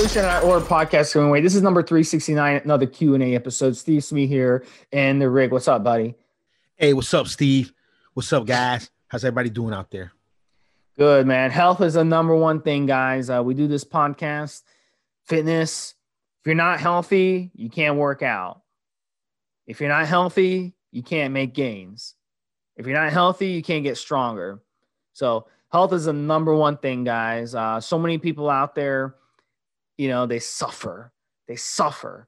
Revolution or podcast going away. This is number 369, another Q&A episode. Steve Smee here and the rig. What's up, buddy? Hey, what's up, Steve? What's up, guys? How's everybody doing out there? Good, man. Health is the number one thing, guys. Uh, we do this podcast, fitness. If you're not healthy, you can't work out. If you're not healthy, you can't make gains. If you're not healthy, you can't get stronger. So health is the number one thing, guys. Uh, so many people out there, you know, they suffer. They suffer.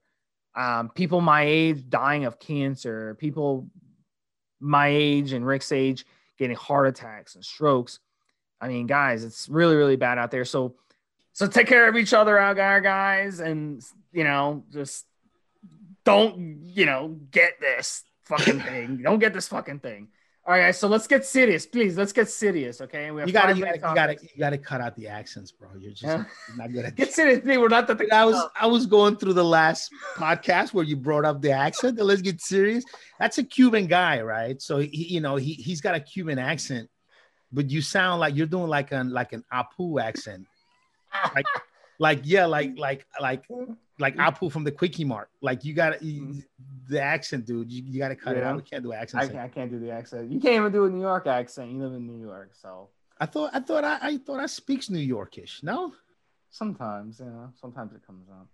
Um, people my age dying of cancer. People my age and Rick's age getting heart attacks and strokes. I mean, guys, it's really, really bad out there. So, so take care of each other out there, guys, and you know, just don't, you know, get this fucking thing. don't get this fucking thing. All right. So let's get serious, please. Let's get serious, okay? We have you gotta, you gotta, you gotta, you gotta cut out the accents, bro. You're just yeah. not good at. Get serious, please. We're not the. I was, I was going through the last podcast where you brought up the accent. let's get serious. That's a Cuban guy, right? So he, you know, he he's got a Cuban accent, but you sound like you're doing like an like an Apu accent, like, like yeah, like like like like Apu from the Kwik-E-Mart. Like you got mm-hmm. the accent, dude. You, you got to cut yeah. it out. We can't do accent. I, can't, I can't do the accent. You can't even do a New York accent. You live in New York, so. I thought I thought I, I thought I speaks New Yorkish. No. Sometimes, you know, sometimes it comes out.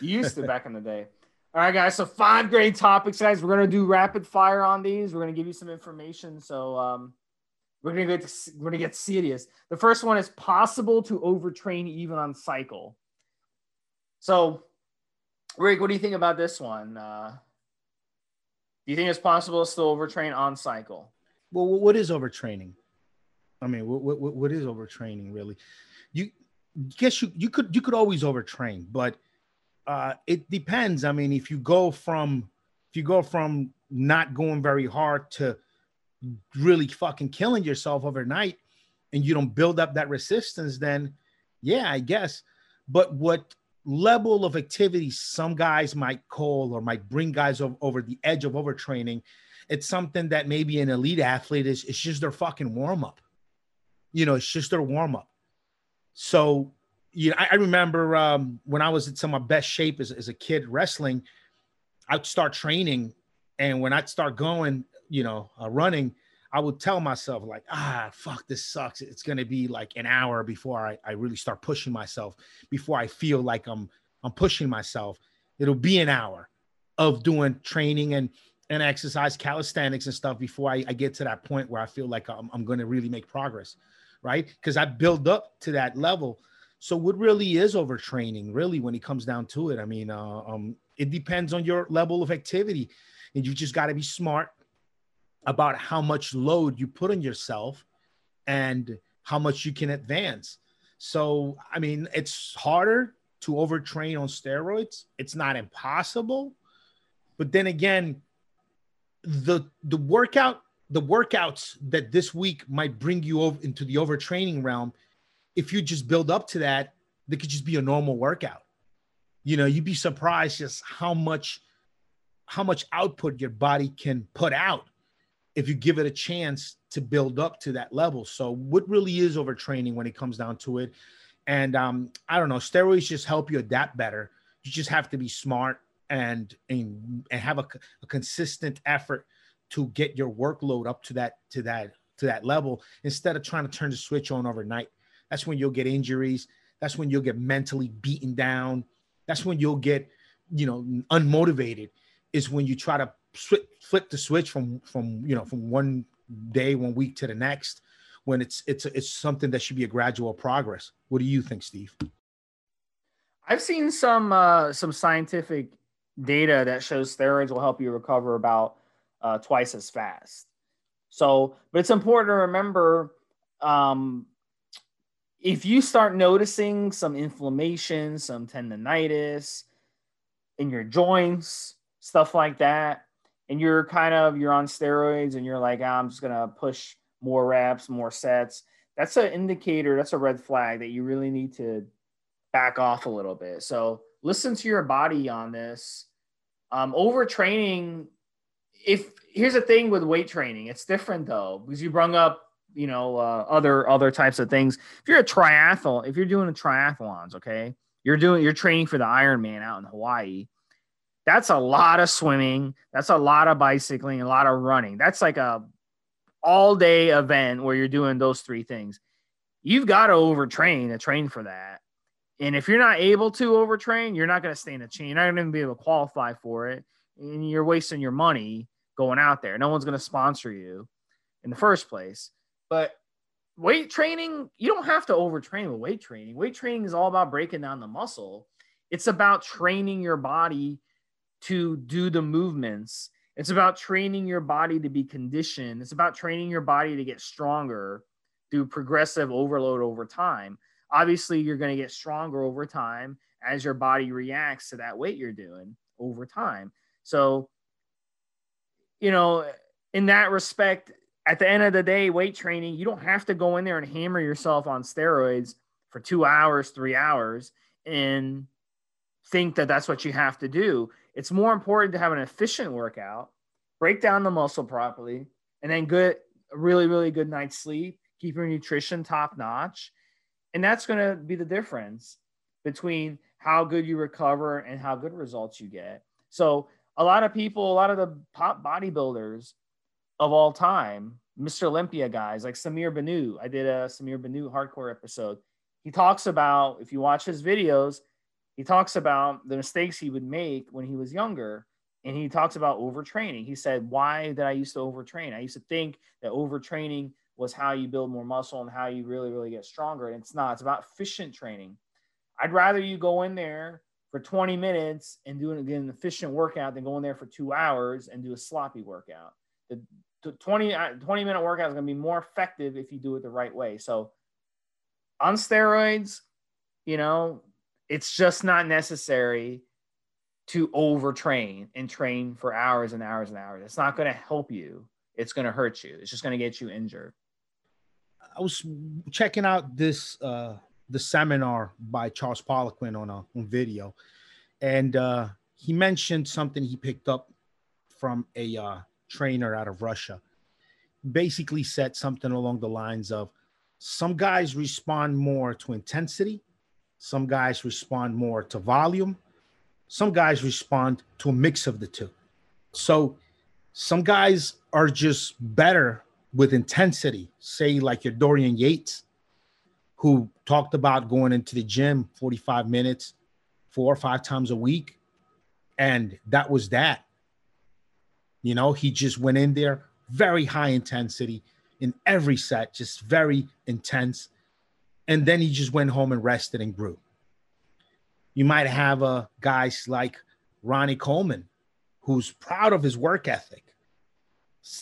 You used to back in the day. All right, guys. So five great topics, guys. We're gonna do rapid fire on these. We're gonna give you some information. So um, we're gonna get to, we're gonna get serious. The first one is possible to overtrain even on cycle. So Rick, what do you think about this one? Uh, do you think it's possible to still overtrain on cycle? Well, what is overtraining? I mean, what, what, what is overtraining really? You guess you, you could you could always overtrain, but uh, it depends. I mean, if you go from if you go from not going very hard to really fucking killing yourself overnight, and you don't build up that resistance, then yeah, I guess. But what level of activity some guys might call or might bring guys over, over the edge of overtraining. It's something that maybe an elite athlete is, it's just their fucking warm up. You know, it's just their warm up. So, you know, I, I remember um, when I was in some of my best shape as, as a kid wrestling, I'd start training. And when I'd start going, you know, uh, running, I would tell myself like, ah, fuck, this sucks. It's gonna be like an hour before I, I really start pushing myself, before I feel like I'm I'm pushing myself. It'll be an hour of doing training and and exercise, calisthenics and stuff before I, I get to that point where I feel like I'm, I'm gonna really make progress, right? Because I build up to that level. So what really is overtraining, really, when it comes down to it? I mean, uh, um, it depends on your level of activity, and you just got to be smart about how much load you put on yourself and how much you can advance. So, I mean, it's harder to overtrain on steroids. It's not impossible. But then again, the the workout the workouts that this week might bring you over into the overtraining realm if you just build up to that they could just be a normal workout you know you'd be surprised just how much how much output your body can put out if you give it a chance to build up to that level. So what really is overtraining when it comes down to it? And um, I don't know, steroids just help you adapt better. You just have to be smart and and, and have a, a consistent effort to get your workload up to that to that to that level instead of trying to turn the switch on overnight. That's when you'll get injuries. That's when you'll get mentally beaten down. That's when you'll get, you know, unmotivated. Is when you try to flip the switch from from you know from one day one week to the next when it's it's it's something that should be a gradual progress. What do you think steve? I've seen some uh some scientific data that shows steroids will help you recover about uh, twice as fast. So but it's important to remember um if you start noticing some inflammation some tendonitis in your joints stuff like that and you're kind of you're on steroids and you're like oh, i'm just gonna push more reps more sets. That's an indicator that's a red flag that you really need to back off a little bit. So listen to your body on this. Um, overtraining if here's the thing with weight training it's different though because you brung up you know uh, other other types of things. If you're a triathlon if you're doing a triathlons okay you're doing you're training for the Ironman out in Hawaii. That's a lot of swimming. That's a lot of bicycling, a lot of running. That's like a all day event where you're doing those three things. You've got to overtrain to train for that. And if you're not able to overtrain, you're not going to stay in the chain. You're not going to be able to qualify for it. And you're wasting your money going out there. No one's going to sponsor you in the first place. But weight training, you don't have to overtrain with weight training. Weight training is all about breaking down the muscle. It's about training your body to do the movements. It's about training your body to be conditioned. It's about training your body to get stronger through progressive overload over time. Obviously, you're going to get stronger over time as your body reacts to that weight you're doing over time. So, you know, in that respect, at the end of the day, weight training, you don't have to go in there and hammer yourself on steroids for two hours, three hours, and think that that's what you have to do. It's more important to have an efficient workout, break down the muscle properly, and then good, really, really good night's sleep, keep your nutrition top notch. And that's going to be the difference between how good you recover and how good results you get. So, a lot of people, a lot of the top bodybuilders, of all time, Mr. Olympia guys like Samir Bannout. I did a Samir Bannout hardcore episode. He talks about, if you watch his videos, he talks about the mistakes he would make when he was younger. And he talks about overtraining. He said, Why did I used to overtrain? I used to think that overtraining was how you build more muscle and how you really, really get stronger. And it's not, it's about efficient training. I'd rather you go in there for 20 minutes and do an, efficient workout than go in there for two hours and do a sloppy workout. The, 20, uh, 20 minute workout is going to be more effective if you do it the right way. So on steroids, you know, it's just not necessary to overtrain and train for hours and hours and hours. It's not going to help you. It's going to hurt you. It's just going to get you injured. I was checking out this uh the seminar by Charles Poliquin on a on video, and uh, he mentioned something he picked up from a uh, trainer out of Russia basically said something along the lines of some guys respond more to intensity, some guys respond more to volume, some guys respond to a mix of the two. So some guys are just better with intensity, say like your Dorian Yates, who talked about going into the gym 45 minutes, four or five times a week. And that was that. You know, he just went in there, very high intensity in every set, just very intense. And then he just went home and rested and grew. You might have uh, guys like Ronnie Coleman, who's proud of his work ethic.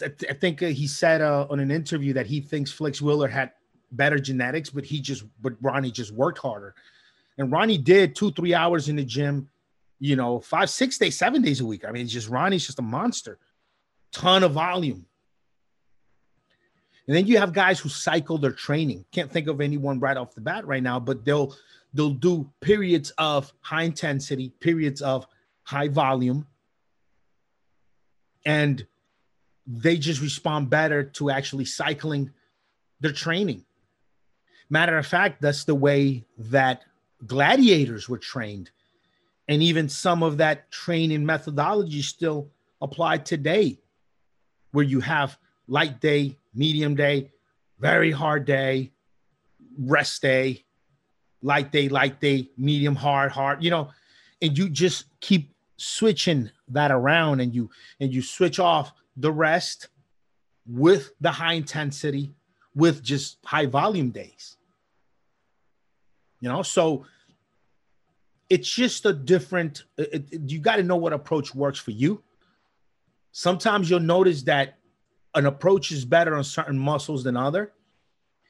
I think he said uh, on an interview that he thinks Flex Wheeler had better genetics, but he just, but Ronnie just worked harder. And Ronnie did two, three hours in the gym, you know, five, six days, seven days a week. I mean, just Ronnie's just a monster ton of volume. And then you have guys who cycle their training. Can't think of anyone right off the bat right now, but they'll they'll do periods of high intensity, periods of high volume, and they just respond better to actually cycling their training. Matter of fact, that's the way that gladiators were trained. And even some of that training methodology still applied today where you have light day, medium day, very hard day, rest day, light day, light day, medium hard, hard, you know, and you just keep switching that around and you and you switch off the rest with the high intensity with just high volume days. You know, so it's just a different it, it, you got to know what approach works for you Sometimes you'll notice that an approach is better on certain muscles than other.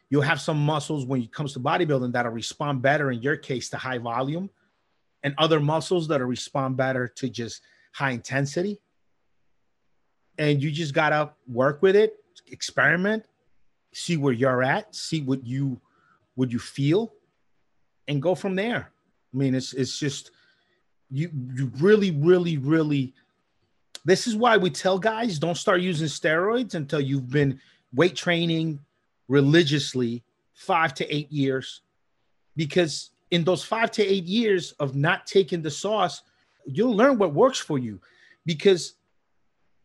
You'll have some muscles when it comes to bodybuilding that'll respond better in your case to high volume, and other muscles that'll respond better to just high intensity. And you just gotta work with it, experiment, see where you're at, see what you what you feel, and go from there. I mean, it's it's just you you really, really, really this is why we tell guys don't start using steroids until you've been weight training religiously five to eight years because in those five to eight years of not taking the sauce, you'll learn what works for you. Because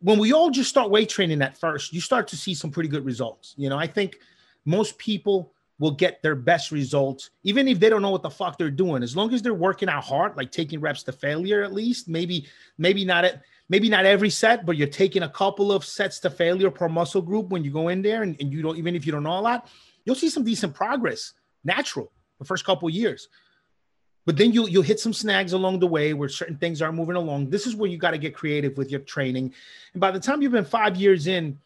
when we all just start weight training at first, you start to see some pretty good results. You know, I think most people will get their best results, even if they don't know what the fuck they're doing. As long as they're working out hard, like taking reps to failure at least, maybe, maybe not at maybe not every set, but you're taking a couple of sets to failure per muscle group when you go in there and, and you don't even if you don't know a lot, you'll see some decent progress, natural the first couple of years. But then you you'll hit some snags along the way where certain things aren't moving along. This is where you got to get creative with your training. And by the time you've been five years in,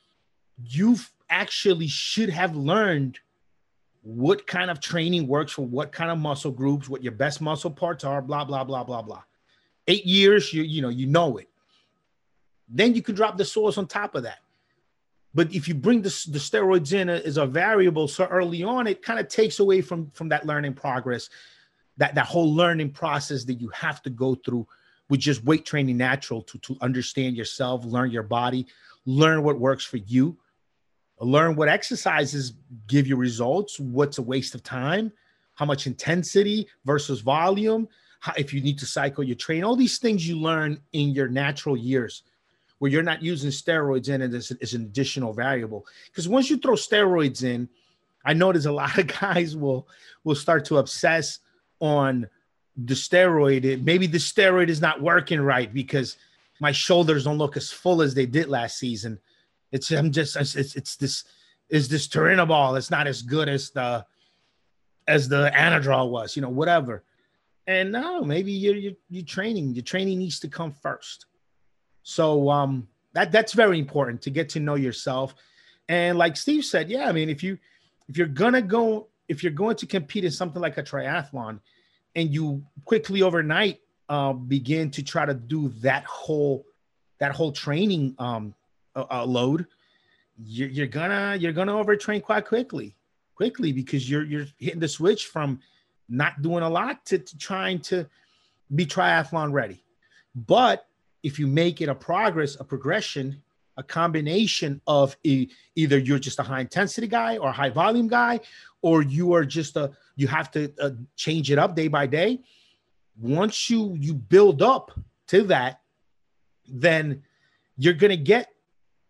you've actually should have learned what kind of training works for what kind of muscle groups, what your best muscle parts are, blah, blah, blah, blah, blah. Eight years, you, you know, you know it. Then you can drop the sauce on top of that. But if you bring the, the steroids in uh, as a variable so early on, it kind of takes away from, from that learning progress, that, that whole learning process that you have to go through with just weight training natural to, to understand yourself, learn your body, learn what works for you learn what exercises give you results, what's a waste of time, how much intensity versus volume, how, if you need to cycle your train, all these things you learn in your natural years where you're not using steroids in it as, as an additional variable. Because once you throw steroids in, I notice a lot of guys will will start to obsess on the steroid. Maybe the steroid is not working right because my shoulders don't look as full as they did last season. It's I'm just it's it's this is this Turinabol. It's not as good as the as the Anadrol was, you know, whatever. And no, maybe you're you're, you're training. Your training needs to come first. So um that that's very important to get to know yourself. And like Steve said, yeah, I mean, if you if you're gonna go if you're going to compete in something like a triathlon, and you quickly overnight uh, begin to try to do that whole that whole training um, uh, load, you're, you're gonna you're gonna overtrain quite quickly, quickly because you're you're hitting the switch from not doing a lot to, to trying to be triathlon ready. But if you make it a progress, a progression, a combination of a, either you're just a high intensity guy or a high volume guy, or you are just a you have to uh, change it up day by day. Once you you build up to that, then you're gonna get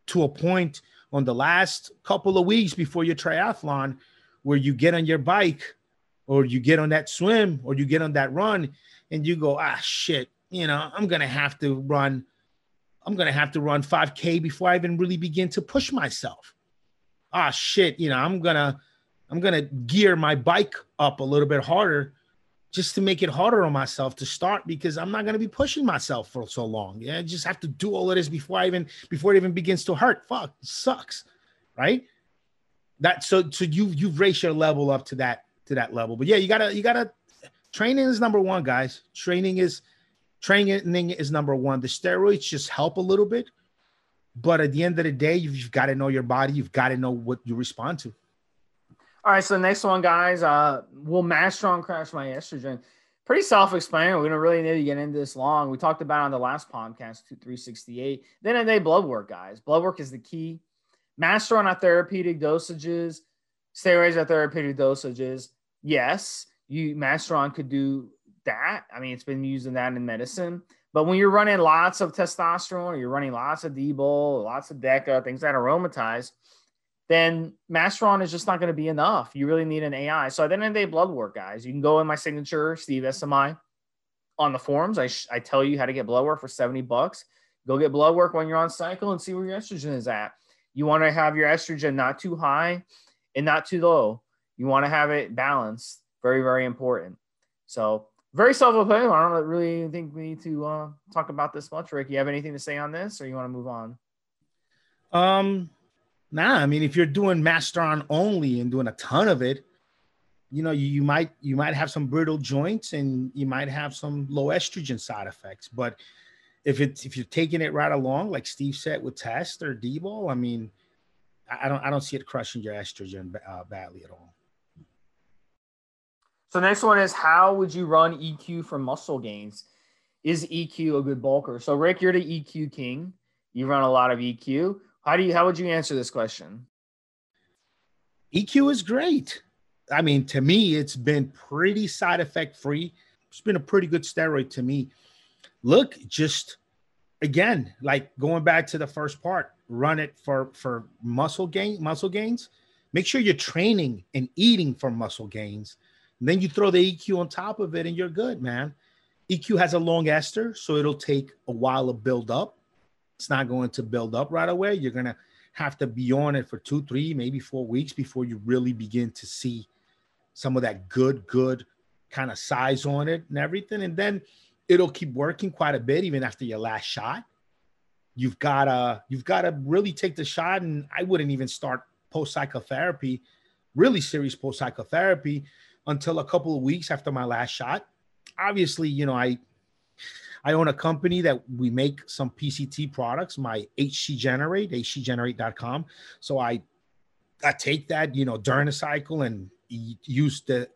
to a point on the last couple of weeks before your triathlon where you get on your bike or you get on that swim or you get on that run and you go, ah, shit, you know, I'm to have to run. I'm to have to run 5K before I even really begin to push myself. Ah, shit, you know, I'm to, I'm to gear my bike up a little bit harder just to make it harder on myself to start because I'm not to be pushing myself for so long. Yeah, I just have to do all of this before I even before it even begins to hurt. Fuck, sucks, right? That so so you you've raised your level up to that to that level. But yeah, you gotta you gotta training is number one, guys. Training is training is number one. The steroids just help a little bit, but at the end of the day, you've, got to know your body. You've got to know what you respond to. All right, so the next one, guys, uh, will Masteron crash my estrogen? Pretty self-explanatory. We don't really need to get into this long. We talked about on the last podcast, two 368. Then a day blood work, guys. Blood work is the key. Masteron at therapeutic dosages, steroids at therapeutic dosages. Yes, you Masteron could do that. I mean, it's been using that in medicine. But when you're running lots of testosterone, or you're running lots of D-bol, lots of DECA, things that aromatize – then Masteron is just not going to be enough. You really need an AI. So at the end of the day, blood work, guys. You can go in my signature, Steve SMI, on the forums. I, sh- I tell you how to get blood work for 70 bucks. Go get blood work when you're on cycle and see where your estrogen is at. You want to have your estrogen not too high and not too low. You want to have it balanced. Very, very important. So very self-explanatory. I don't really think we need to uh, talk about this much. Rick, you have anything to say on this, or you want to move on? Um, Nah, I mean, if you're doing Masteron only and doing a ton of it, you know, you, you might you might have some brittle joints and you might have some low estrogen side effects. But if it's if you're taking it right along, like Steve said with test or D-bol, I mean, I don't I don't see it crushing your estrogen uh, badly at all. So next one is how would you run EQ for muscle gains? Is EQ a good bulker? So Rick, you're the EQ king. You run a lot of EQ. How do you how would you answer this question? EQ is great. I mean, to me, it's been pretty side effect free. It's been a pretty good steroid to me. Look, just again, like going back to the first part, run it for for muscle gain, muscle gains. Make sure you're training and eating for muscle gains. And then you throw the EQ on top of it, and you're good, man. EQ has a long ester, so it'll take a while to build up. It's not going to build up right away. You're gonna have to be on it for two, three, maybe four weeks before you really begin to see some of that good, good kind of size on it and everything. And then it'll keep working quite a bit even after your last shot. You've gotta you've gotta really take the shot, and I wouldn't even start post cycle therapy, really serious post cycle therapy, until a couple of weeks after my last shot. Obviously, you know I I own a company that we make some PCT products, my HC Generate, hcgenerate.com. So I I take that, you know, during the cycle and use the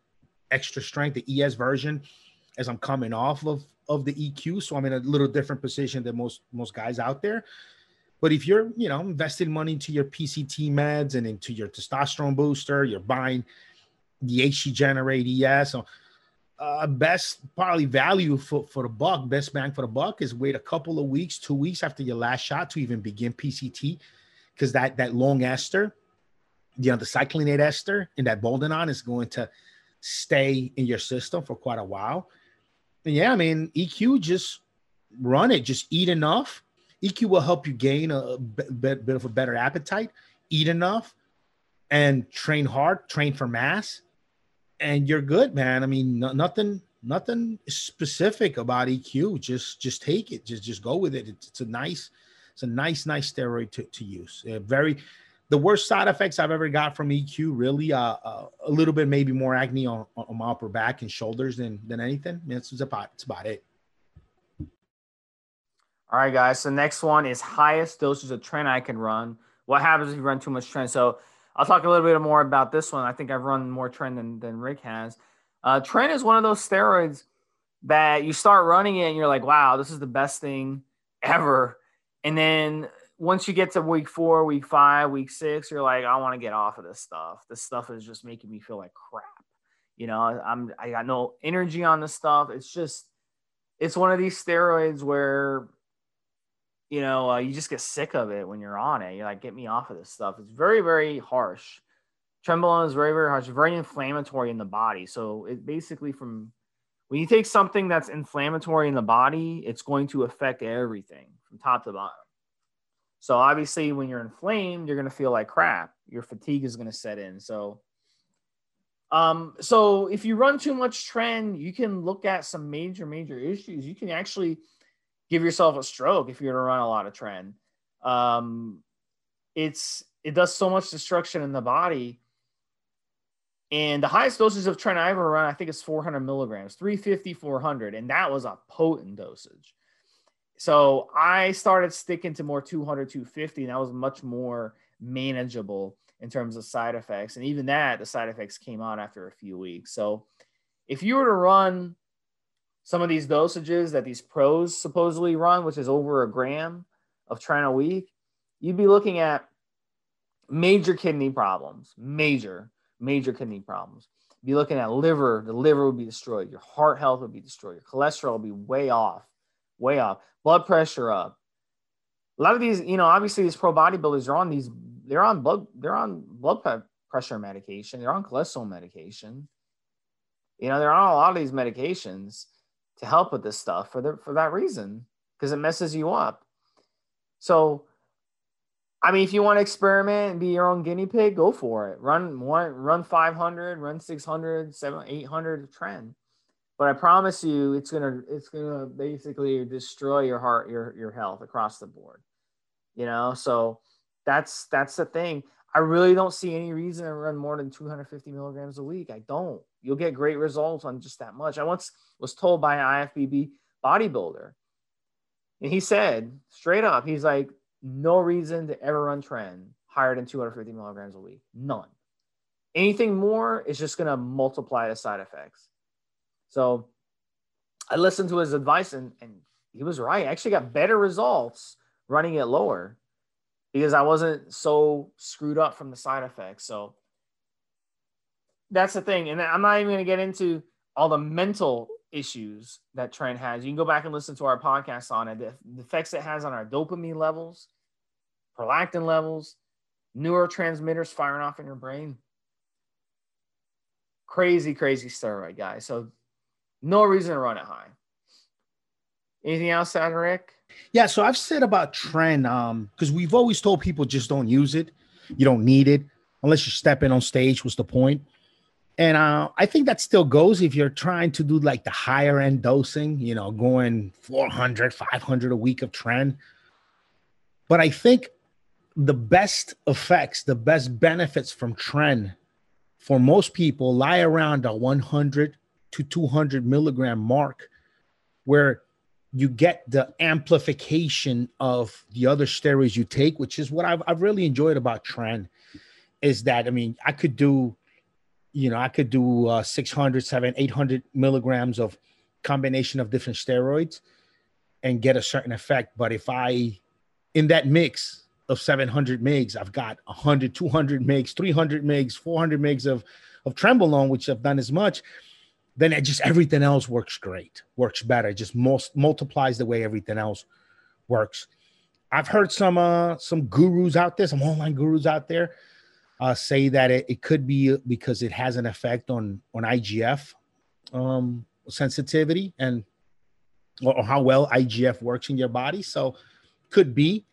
extra strength, the ES version, as I'm coming off of of the EQ. So I'm in a little different position than most most guys out there. But if you're, you know, investing money into your PCT meds and into your testosterone booster, you're buying the HC Generate ES. So uh, best probably value for, for the buck, best bang for the buck is wait a couple of weeks, two weeks after your last shot to even begin PCT, because that that long ester, you know, the cyclinate ester in that boldenone is going to stay in your system for quite a while. And yeah, I mean, EQ just run it, just eat enough. EQ will help you gain a bit, bit of a better appetite, eat enough, and train hard, train for mass and you're good, man. I mean, no, nothing, nothing specific about EQ. Just, just take it. Just, just go with it. It's, it's a nice, it's a nice, nice steroid to, to use. Uh, very, the worst side effects I've ever got from EQ, really, uh, uh, a little bit maybe more acne on, on my upper back and shoulders than than anything. I mean, it's, it's about, it's about it. All right, guys. So next one is highest doses of tren I can run. What happens if you run too much tren? So I'll talk a little bit more about this one. I think I've run more tren than, than Rick has. Uh, tren is one of those steroids that you start running it and you're like, wow, this is the best thing ever. And then once you get to week four, week five, week six, you're like, I want to get off of this stuff. This stuff is just making me feel like crap. You know, I'm I got no energy on this stuff. It's just it's one of these steroids where you know, uh, you just get sick of it when you're on it. You're like, get me off of this stuff. It's very, very harsh. Trenbolone is very, very harsh, very inflammatory in the body. So it basically from when you take something that's inflammatory in the body, it's going to affect everything from top to bottom. So obviously, when you're inflamed, you're going to feel like crap. Your fatigue is going to set in. So, um, so if you run too much tren, you can look at some major, major issues. You can actually give yourself a stroke if you're going to run a lot of tren. Um, it's it does so much destruction in the body. And the highest dosage of tren I ever run, I think it's 400 milligrams, 350, 400, and that was a potent dosage. So I started sticking to more 200, 250, and that was much more manageable in terms of side effects. And even that, the side effects came on after a few weeks. So if you were to run some of these dosages that these pros supposedly run, which is over a gram of tren a week, you'd be looking at major kidney problems, major, major kidney problems. Be looking at liver, the liver would be destroyed, your heart health would be destroyed, your cholesterol would be way off, way off, blood pressure up. A lot of these, you know, obviously these pro bodybuilders are on these, they're on blood, they're on blood pressure medication, they're on cholesterol medication. You know, they're on a lot of these medications to help with this stuff for the, for that reason because it messes you up. So, I mean, if you want to experiment and be your own guinea pig, go for it. Run one, run 500, run 600, 700, 800 tren. But I promise you, it's gonna it's gonna basically destroy your heart, your your health across the board. You know, so that's that's the thing. I really don't see any reason to run more than 250 milligrams a week. I don't. You'll get great results on just that much. I once was told by an IFBB bodybuilder, and he said straight up, he's like, no reason to ever run tren higher than 250 milligrams a week. None. Anything more is just going to multiply the side effects. So I listened to his advice and, and he was right. I actually got better results running it lower because I wasn't so screwed up from the side effects. So that's the thing. And I'm not even going to get into all the mental issues that Tren has. You can go back and listen to our podcast on it, the, the effects it has on our dopamine levels, prolactin levels, neurotransmitters firing off in your brain. Crazy, crazy steroid, guys. So no reason to run it high. Anything else, add, Rick? Yeah, so I've said about Tren, um, because we've always told people just don't use it. You don't need it unless you're stepping on stage. What's the point? And uh, I think that still goes if you're trying to do like the higher end dosing, you know, going 400, 500 a week of Tren. But I think the best effects, the best benefits from Tren for most people lie around a 100 to 200 milligram mark, where you get the amplification of the other steroids you take, which is what I've, I've really enjoyed about Tren. Is that I mean, I could do, you know, I could do uh, 600, 700, 800 milligrams of combination of different steroids and get a certain effect. But if I, in that mix of 700 megs, I've got 100, 200 megs, 300 megs, 400 megs of, of Trenbolone, which I've done as much then it just everything else works great, works better. It just most multiplies the way everything else works. I've heard some uh some gurus out there, some online gurus out there, uh, say that it, it could be because it has an effect on on IGF um, sensitivity and or, how well IGF works in your body. So could be,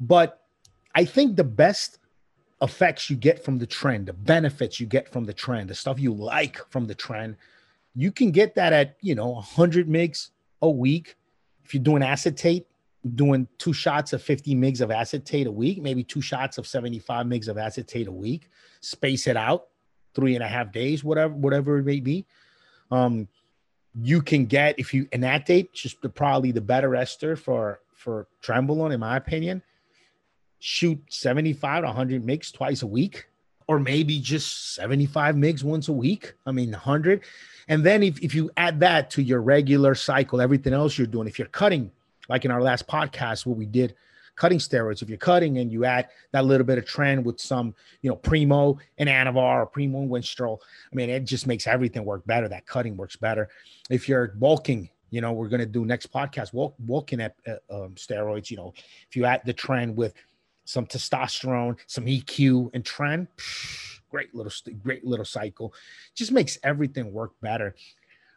but I think the best effects you get from the tren, the benefits you get from the tren, the stuff you like from the tren, you can get that at you know 100 mgs a week if you're doing acetate doing two shots of 50 mgs of acetate a week maybe two shots of 75 mgs of acetate a week. Space it out three and a half days whatever whatever it may be. Um you can get if you enanthate just the, probably the better ester for for Trenbolone in my opinion. Shoot 75 to 100 mgs twice a week or maybe just 75 mgs once a week. I mean 100 and then if, if you add that to your regular cycle, everything else you're doing, if you're cutting, like in our last podcast, what we did, cutting steroids, if you're cutting and you add that little bit of tren with some, you know, Primo and Anavar or Primo and Winstrol, I mean, it just makes everything work better. That cutting works better. If you're bulking, you know, we're going to do next podcast, walk, walking at uh, um, steroids, you know, if you add the tren with some testosterone, some EQ and Tren, psh, great little great little cycle just makes everything work better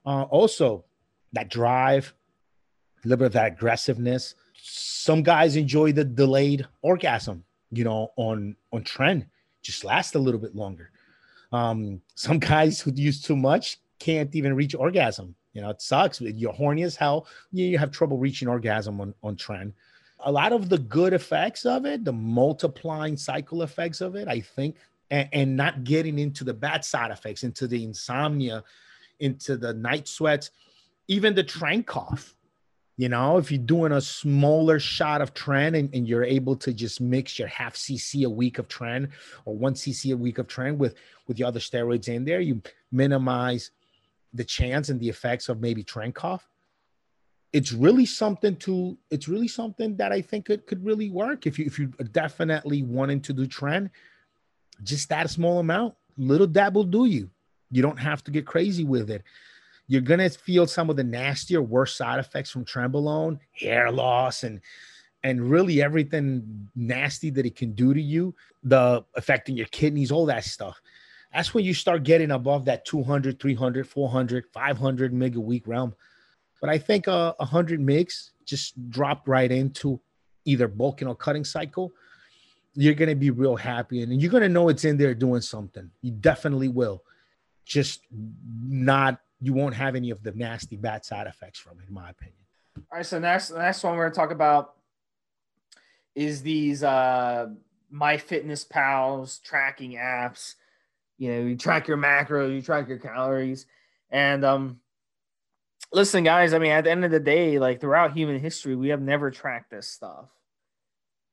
uh, also that drive a little bit of that aggressiveness. Some guys enjoy the delayed orgasm you know on on tren, just last a little bit longer. Um some guys who use too much can't even reach orgasm. You know it sucks. You're horny as hell. You have trouble reaching orgasm on on Tren a lot of the good effects of it the multiplying cycle effects of it i think and, and not getting into the bad side effects, into the insomnia, into the night sweats, even the Tren cough. You know, if you're doing a smaller shot of Tren and, and, you're able to just mix your half cc a week of Tren or one cc a week of Tren with with the other steroids in there, you minimize the chance and the effects of maybe Tren cough. It's really something to. It's really something that I think it could really work if you if you definitely wanting to do Tren just that small amount, little dab will do you. You don't have to get crazy with it. You're gonna feel some of the nastier, worse side effects from Trenbolone, hair loss, and and really everything nasty that it can do to you, the affecting your kidneys, all that stuff. That's when you start getting above that 200, 300, 400, 500 meg a week realm. But I think uh, 100 mgs just dropped right into either bulking or cutting cycle you're going to be real happy and you're going to know it's in there doing something. You definitely will. Just not, you won't have any of the nasty bad side effects from it, in my opinion. All right. So, next, next one we're to talk about is these uh, My Fitness Pals tracking apps. You know, you track your macros, you track your calories. And, um, listen, guys, I mean, at the end of the day, like throughout human history, we have never tracked this stuff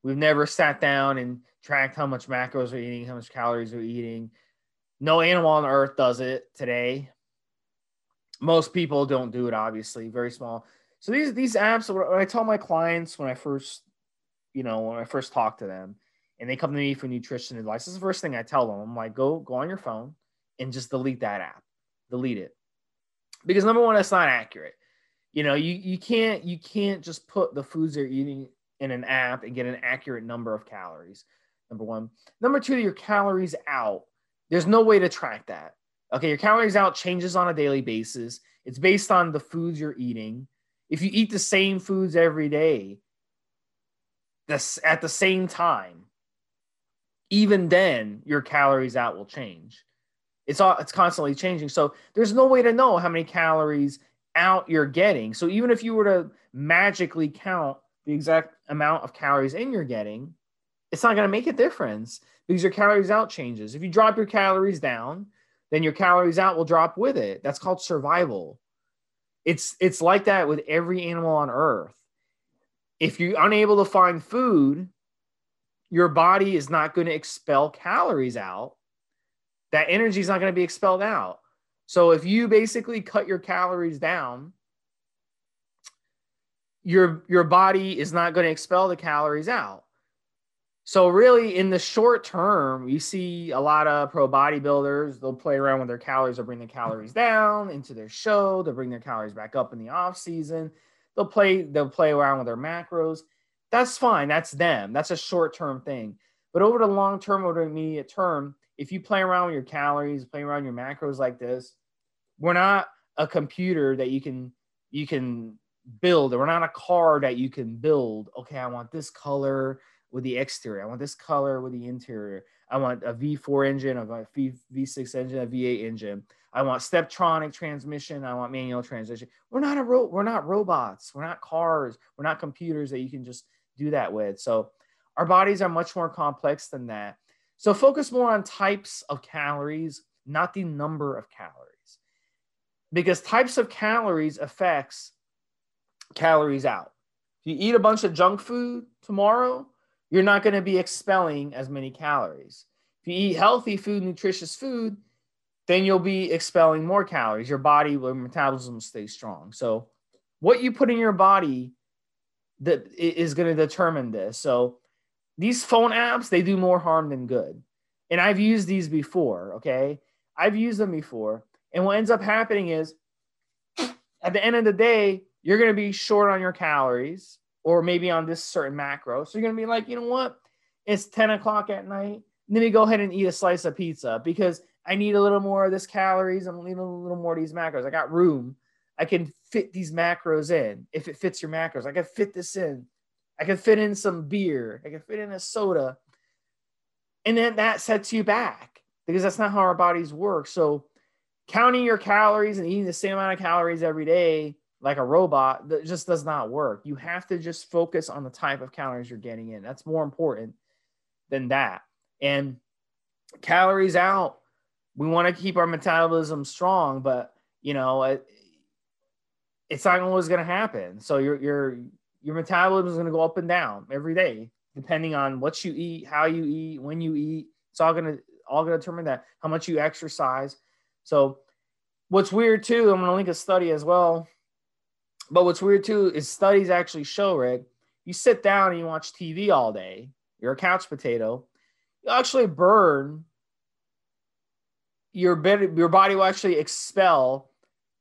We've never sat down and tracked how much macros we're eating, how much calories we're eating. No animal on earth does it today. Most people don't do it, obviously, very small. So these these apps, what I tell my clients when I first, you know, when I first talk to them, and they come to me for nutrition advice, this is the first thing I tell them. I'm like, go go on your phone, and just delete that app. Delete it. Because number one, it's not accurate. You know, you, you can't you can't just put the foods they're eating in an app and get an accurate number of calories. Number one. Number two, your calories out. There's no way to track that. Okay, your calories out changes on a daily basis. It's based on the foods you're eating. If you eat the same foods every day, this at the same time, even then your calories out will change. It's all it's constantly changing. So there's no way to know how many calories out you're getting. So even if you were to magically count the exact amount of calories in you're getting, it's not going to make a difference because your calories out changes. If you drop your calories down, then your calories out will drop with it. That's called survival. It's it's like that with every animal on earth. If you're unable to find food, your body is not going to expel calories out. That energy is not going to be expelled out. So if you basically cut your calories down, your your body is not going to expel the calories out. So really, in the short term, you see a lot of pro bodybuilders. They'll play around with their calories. They'll bring the mm-hmm. calories down into their show. They'll bring their calories back up in the off season. They'll play. They'll play around with their macros. That's fine. That's them. That's a short term thing. But over the long term, over the immediate term, if you play around with your calories, play around your macros like this, we're not a computer that you can you can build. We're not a car that you can build. Okay, I want this color with the exterior. I want this color with the interior. I want a V4 engine, a V, V6 engine, a V8 engine. I want Steptronic transmission. I want manual transmission. We're not a ro- we're not robots. We're not cars. We're not computers that you can just do that with. So our bodies are much more complex than that. So focus more on types of calories, not the number of calories. Because types of calories affects calories out. If you eat a bunch of junk food tomorrow, you're not going to be expelling as many calories. If you eat healthy food, nutritious food, then you'll be expelling more calories. Your body, your metabolism stay strong. So, what you put in your body that is going to determine this. So, these phone apps they do more harm than good, and I've used these before. Okay, I've used them before, and what ends up happening is, at the end of the day, you're going to be short on your calories or maybe on this certain macro. So you're to be like, you know what? It's 10 o'clock at night. Let me go ahead and eat a slice of pizza because I need a little more of this calories. I'm needing a little more of these macros. I got room. I can fit these macros in if it fits your macros. I can fit this in. I can fit in some beer. I can fit in a soda. And then that sets you back because that's not how our bodies work. So counting your calories and eating the same amount of calories every day like a robot that just does not work. You have to just focus on the type of calories you're getting in. That's more important than that. And calories out, we want to keep our metabolism strong, but you know, it, it's not always going to happen. So your your your metabolism is going to go up and down every day, depending on what you eat, how you eat, when you eat. It's all going to all going to determine that how much you exercise. So what's weird too, I'm going to link a study as well but what's weird too is studies actually show, Rick, you sit down and you watch TV all day, you're a couch potato, you actually burn your your body will actually expel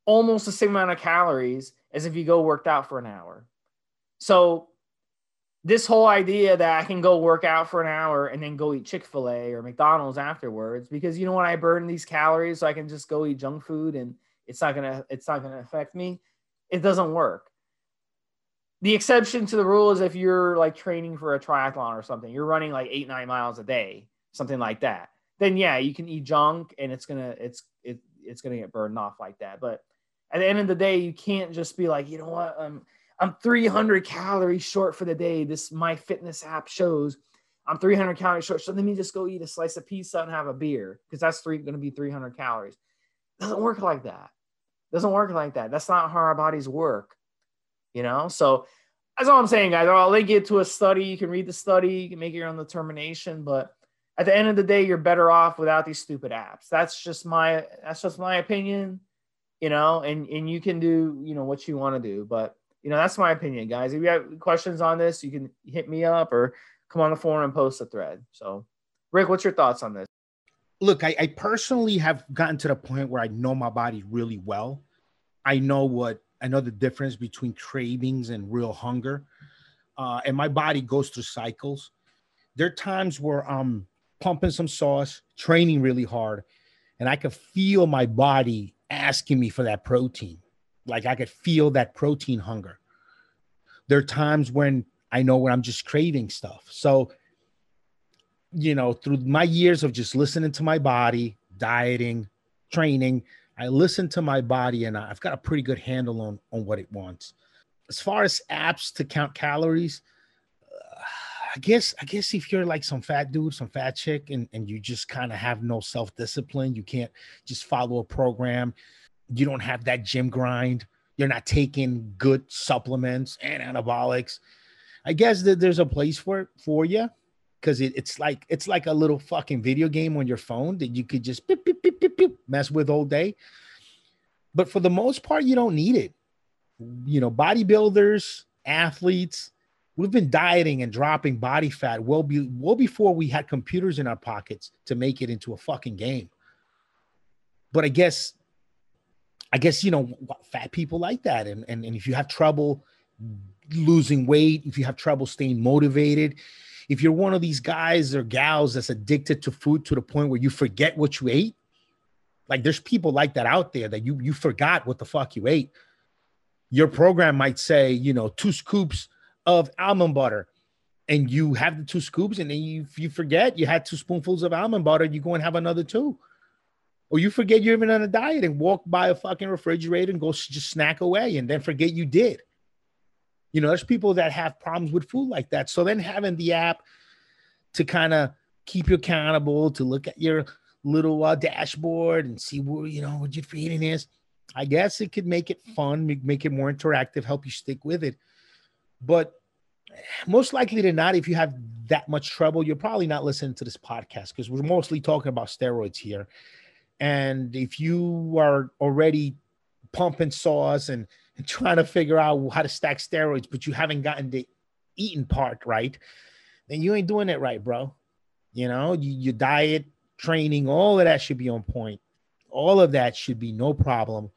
almost the same amount of calories as if you go worked out for an hour. So this whole idea that I can go work out for an hour and then go eat Chick-fil-A or McDonald's afterwards because you know when I burn these calories so I can just go eat junk food and it's not gonna it's not gonna affect me it doesn't work. The exception to the rule is if you're like training for a triathlon or something, you're running like eight, nine miles a day, something like that. Then yeah, you can eat junk and it's gonna it's it, it's gonna get burned off like that. But at the end of the day, you can't just be like, you know what, I'm I'm 300 calories short for the day. This my fitness app shows I'm 300 calories short. So let me just go eat a slice of pizza and have a beer because that's three going to be 300 calories. It doesn't work like that doesn't work like that. That's not how our bodies work, you know? So that's all I'm saying, guys. I'll link you to a study. You can read the study, you can make your own determination, but at the end of the day, you're better off without these stupid apps. That's just my that's just my opinion, you know, and and you can do, you know, what you want to do. But you know, that's my opinion, guys. If you have questions on this, you can hit me up or come on the forum and post a thread. So Rick, what's your thoughts on this? Look, I, I personally have gotten to the point where I know my body really well. I know what I know the difference between cravings and real hunger. Uh, and my body goes through cycles. There are times where I'm pumping some sauce, training really hard, and I can feel my body asking me for that protein. Like I could feel that protein hunger. There are times when I know when I'm just craving stuff. So, you know, through my years of just listening to my body, dieting, training, I listen to my body and I've got a pretty good handle on, on what it wants. As far as apps to count calories, uh, I guess I guess if you're like some fat dude, some fat chick, and, and you just kind of have no self-discipline, you can't just follow a program, you don't have that gym grind, you're not taking good supplements and anabolics. I guess that there's a place for it for you because it, it's like it's like a little fucking video game on your phone that you could just beep, beep, beep, mess with all day. But for the most part, you don't need it. You know, bodybuilders, athletes, we've been dieting and dropping body fat well, be, well before we had computers in our pockets to make it into a fucking game. But I guess, I guess you know, fat people like that, and and, and if you have trouble losing weight, if you have trouble staying motivated, if you're one of these guys or gals that's addicted to food to the point where you forget what you ate, like there's people like that out there that you you forgot what the fuck you ate. Your program might say, you know, two scoops of almond butter, and you have the two scoops, and then you you forget you had two spoonfuls of almond butter, you go and have another two. Or you forget you're even on a diet and walk by a fucking refrigerator and go just snack away and then forget you did. You know, there's people that have problems with food like that. So then having the app to kind of keep you accountable, to look at your little uh, dashboard and see where you know what your feeding is. I guess it could make it fun, make it more interactive, help you stick with it. But most likely to not, if you have that much trouble, you're probably not listening to this podcast because we're mostly talking about steroids here. And if you are already pumping sauce and and trying to figure out how to stack steroids, but you haven't gotten the eating part right, then you ain't doing it right, bro. You know, you, your diet, training, all of that should be on point. All of that should be no problem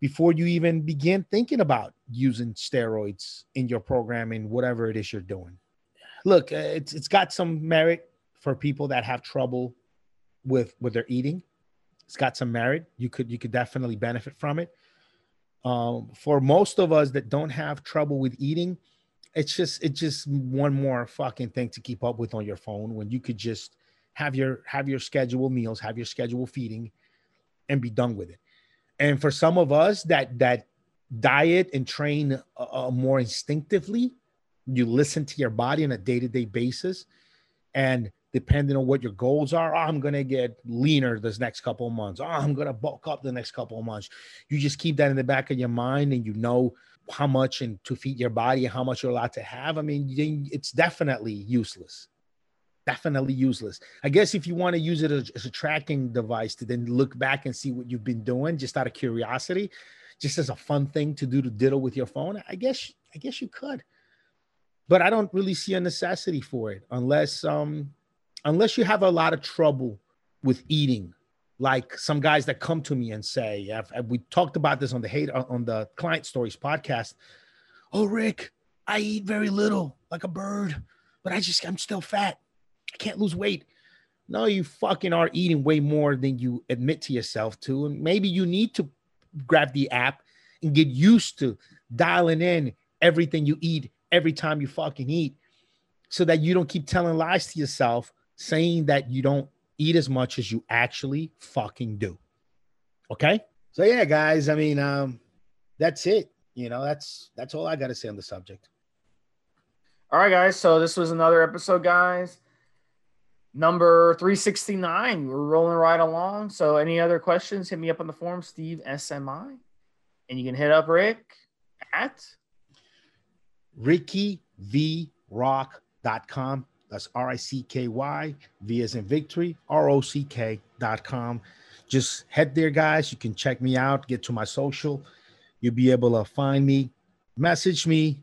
before you even begin thinking about using steroids in your programming, whatever it is you're doing. Look, uh, it's it's got some merit for people that have trouble with with their eating. It's got some merit. You could you could definitely benefit from it um, for most of us that don't have trouble with eating, it's just it's just one more fucking thing to keep up with on your phone when you could just have your have your schedule meals, have your schedule feeding, and be done with it. And for some of us that that diet and train uh, uh more instinctively, you listen to your body on a day to day basis, and depending on what your goals are. Oh, I'm going to get leaner this next couple of months. Oh, I'm going to bulk up the next couple of months. You just keep that in the back of your mind and you know how much and to feed your body and how much you're allowed to have. I mean, it's definitely useless. Definitely useless. I guess if you want to use it as, as a tracking device to then look back and see what you've been doing just out of curiosity, just as a fun thing to do to diddle with your phone, I guess I guess you could. But I don't really see a necessity for it unless um unless you have a lot of trouble with eating, like some guys that come to me and say, I've, we talked about this on the hate on the client stories podcast. Oh, Rick, I eat very little, like a bird, but I just I'm still fat. I can't lose weight. No, you fucking are eating way more than you admit to yourself to, and maybe you need to grab the app and get used to dialing in everything you eat every time you fucking eat, so that you don't keep telling lies to yourself saying that you don't eat as much as you actually fucking do. Okay? So yeah, guys, I mean, um, that's it. You know, that's that's all I got to say on the subject. All right, guys. So this was another episode, guys. Number 369. We're rolling right along. So any other questions, hit me up on the forum, Steve SMI. And you can hit up Rick at rickyvrock.com. That's R I C K Y, V as in victory, R O C K dot com. Just head there, guys. You can check me out, get to my social. You'll be able to find me, message me,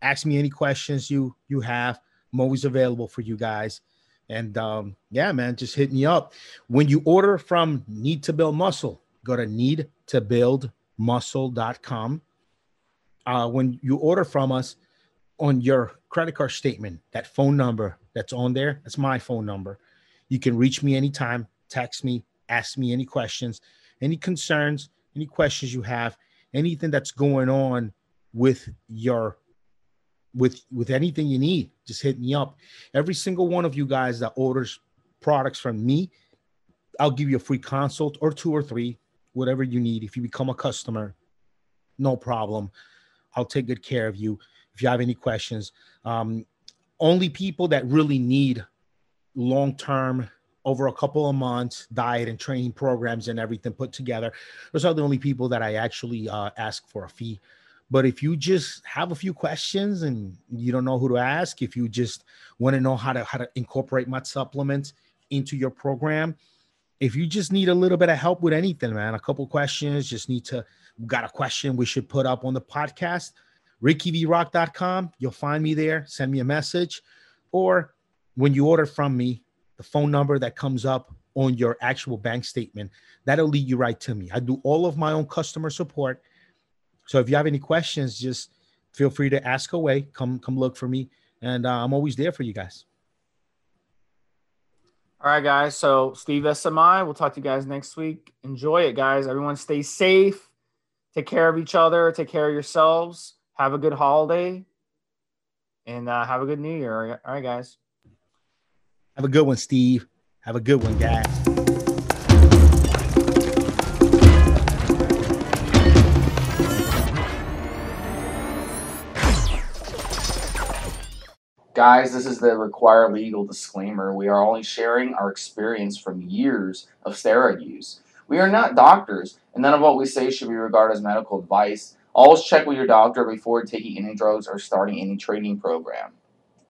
ask me any questions you you have. I'm always available for you guys. And um, yeah, man, just hit me up. When you order from Need to Build Muscle, go to needtobuildmuscle.com. Uh, when you order from us on your credit card statement, that phone number that's on there, that's my phone number. You can reach me anytime, text me, ask me any questions, any concerns, any questions you have, anything that's going on with your with with anything you need just hit me up. Every single one of you guys that orders products from me i'll give you a free consult or two or three whatever you need. If you become a customer no problem. I'll take good care of you if you have any questions. Um, only people that really need long term over a couple of months diet and training programs and everything put together those are the only people that i actually uh, ask for a fee. But if you just have a few questions and you don't know who to ask, if you just want to know how to how to incorporate my supplements into your program, if you just need a little bit of help with anything, man, a couple questions, just need to got a question we should put up on the podcast, rickyvrock.com. You'll find me there. Send me a message. Or when you order from me, the phone number that comes up on your actual bank statement, that'll lead you right to me. I do all of my own customer support so if you have any questions, just feel free to ask away. Come come look for me, and uh, I'm always there for you guys. All right, guys. So Steve SMI, we'll talk to you guys next week. Enjoy it, guys. Everyone stay safe. Take care of each other. Take care of yourselves. Have a good holiday. And uh, have a good new year. All right, guys. Have a good one, Steve. Have a good one, guys. Guys, this is the required legal disclaimer. We are only sharing our experience from years of steroid use. We are not doctors, and none of what we say should be regarded as medical advice. Always check with your doctor before taking any drugs or starting any training program.